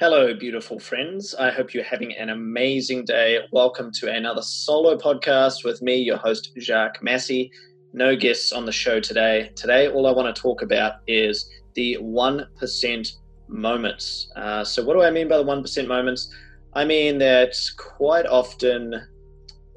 Hello, beautiful friends. I hope you're having an amazing day. Welcome to another solo podcast with me, your host, Jacques Massey. No guests on the show today. Today, all I want to talk about is the 1% moments. Uh, so, what do I mean by the 1% moments? I mean that quite often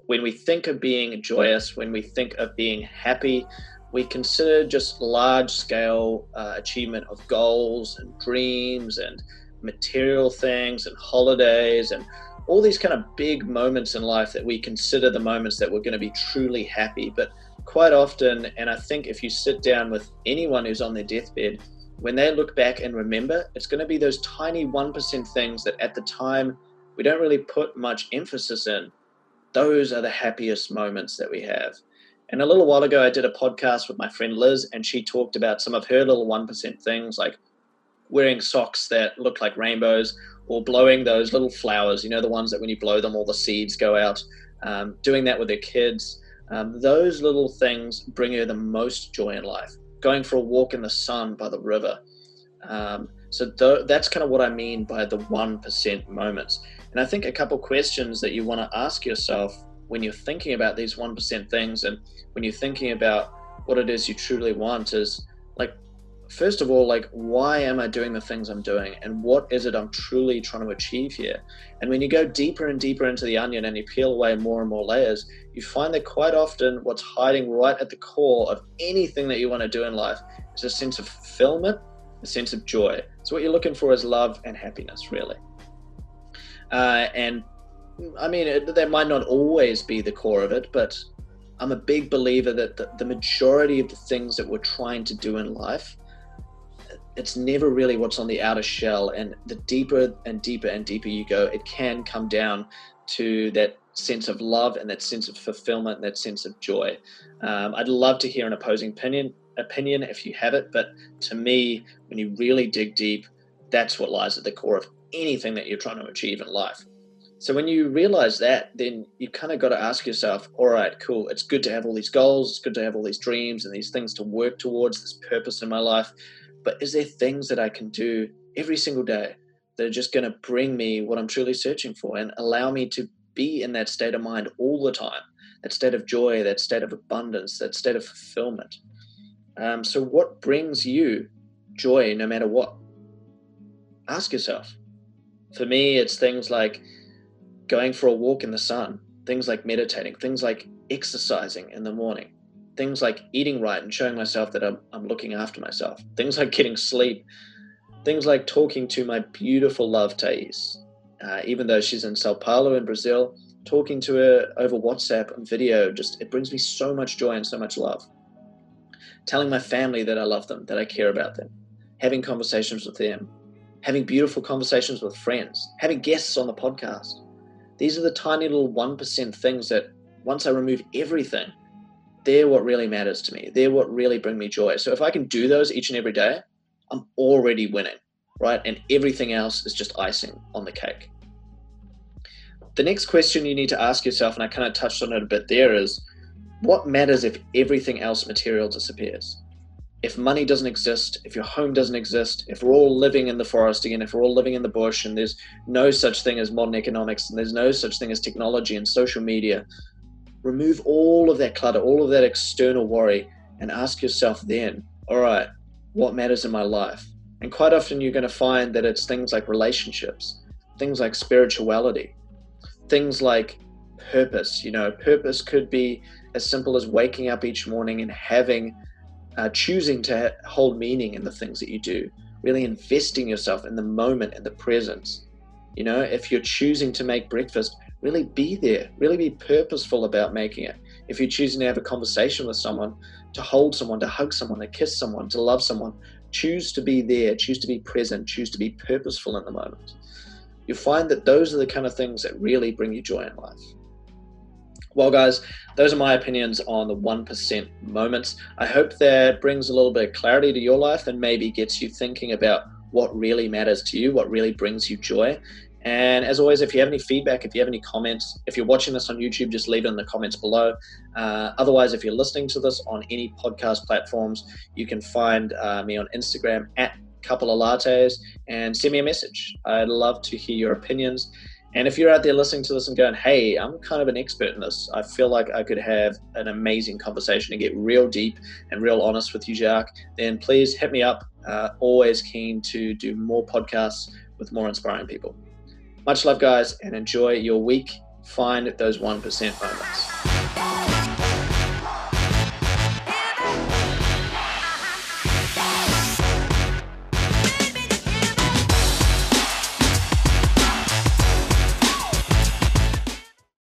when we think of being joyous, when we think of being happy, we consider just large scale uh, achievement of goals and dreams and material things and holidays and all these kind of big moments in life that we consider the moments that we're going to be truly happy. But quite often, and I think if you sit down with anyone who's on their deathbed, when they look back and remember, it's going to be those tiny 1% things that at the time we don't really put much emphasis in. Those are the happiest moments that we have. And a little while ago, I did a podcast with my friend Liz, and she talked about some of her little 1% things like wearing socks that look like rainbows or blowing those little flowers, you know, the ones that when you blow them, all the seeds go out, um, doing that with their kids. Um, those little things bring her the most joy in life. Going for a walk in the sun by the river. Um, so th- that's kind of what I mean by the 1% moments. And I think a couple questions that you want to ask yourself when you're thinking about these 1% things and when you're thinking about what it is you truly want is like, first of all, like, why am I doing the things I'm doing? And what is it I'm truly trying to achieve here? And when you go deeper and deeper into the onion and you peel away more and more layers, you find that quite often what's hiding right at the core of anything that you want to do in life is a sense of fulfillment, a sense of joy. So, what you're looking for is love and happiness, really. Uh, and I mean, it, that might not always be the core of it, but I'm a big believer that the, the majority of the things that we're trying to do in life it's never really what's on the outer shell. And the deeper and deeper and deeper you go, it can come down to that sense of love and that sense of fulfillment and that sense of joy. Um, I'd love to hear an opposing opinion opinion if you have it, but to me, when you really dig deep, that's what lies at the core of anything that you're trying to achieve in life. So when you realize that, then you kind of got to ask yourself, all right, cool. It's good to have all these goals. It's good to have all these dreams and these things to work towards, this purpose in my life. But is there things that I can do every single day that are just going to bring me what I'm truly searching for and allow me to be in that state of mind all the time? That state of joy, that state of abundance, that state of fulfillment. Um, so, what brings you joy no matter what? Ask yourself. For me, it's things like going for a walk in the sun, things like meditating, things like exercising in the morning, things like eating right and showing myself that I'm, I'm looking after myself, things like getting sleep, things like talking to my beautiful love, Thais. Uh, even though she's in Sao Paulo in Brazil, talking to her over WhatsApp and video, just it brings me so much joy and so much love. Telling my family that I love them, that I care about them, having conversations with them, having beautiful conversations with friends, having guests on the podcast. These are the tiny little 1% things that once I remove everything, they're what really matters to me. They're what really bring me joy. So if I can do those each and every day, I'm already winning, right? And everything else is just icing on the cake. The next question you need to ask yourself, and I kind of touched on it a bit there, is what matters if everything else material disappears? If money doesn't exist, if your home doesn't exist, if we're all living in the forest again, if we're all living in the bush and there's no such thing as modern economics and there's no such thing as technology and social media, remove all of that clutter, all of that external worry, and ask yourself then, all right, what matters in my life? And quite often you're going to find that it's things like relationships, things like spirituality, things like purpose. You know, purpose could be as simple as waking up each morning and having, uh, choosing to hold meaning in the things that you do, really investing yourself in the moment and the presence. You know, if you're choosing to make breakfast, really be there, really be purposeful about making it. If you're choosing to have a conversation with someone, to hold someone, to hug someone, to kiss someone, to love someone, choose to be there, choose to be present, choose to be purposeful in the moment. You'll find that those are the kind of things that really bring you joy in life. Well, guys, those are my opinions on the 1% moments. I hope that brings a little bit of clarity to your life and maybe gets you thinking about what really matters to you, what really brings you joy. And as always, if you have any feedback, if you have any comments, if you're watching this on YouTube, just leave it in the comments below. Uh, otherwise, if you're listening to this on any podcast platforms, you can find uh, me on Instagram at couple of lattes, and send me a message. I'd love to hear your opinions. And if you're out there listening to this and going, hey, I'm kind of an expert in this, I feel like I could have an amazing conversation and get real deep and real honest with you, Jacques, then please hit me up. Uh, always keen to do more podcasts with more inspiring people. Much love, guys, and enjoy your week. Find those 1% moments.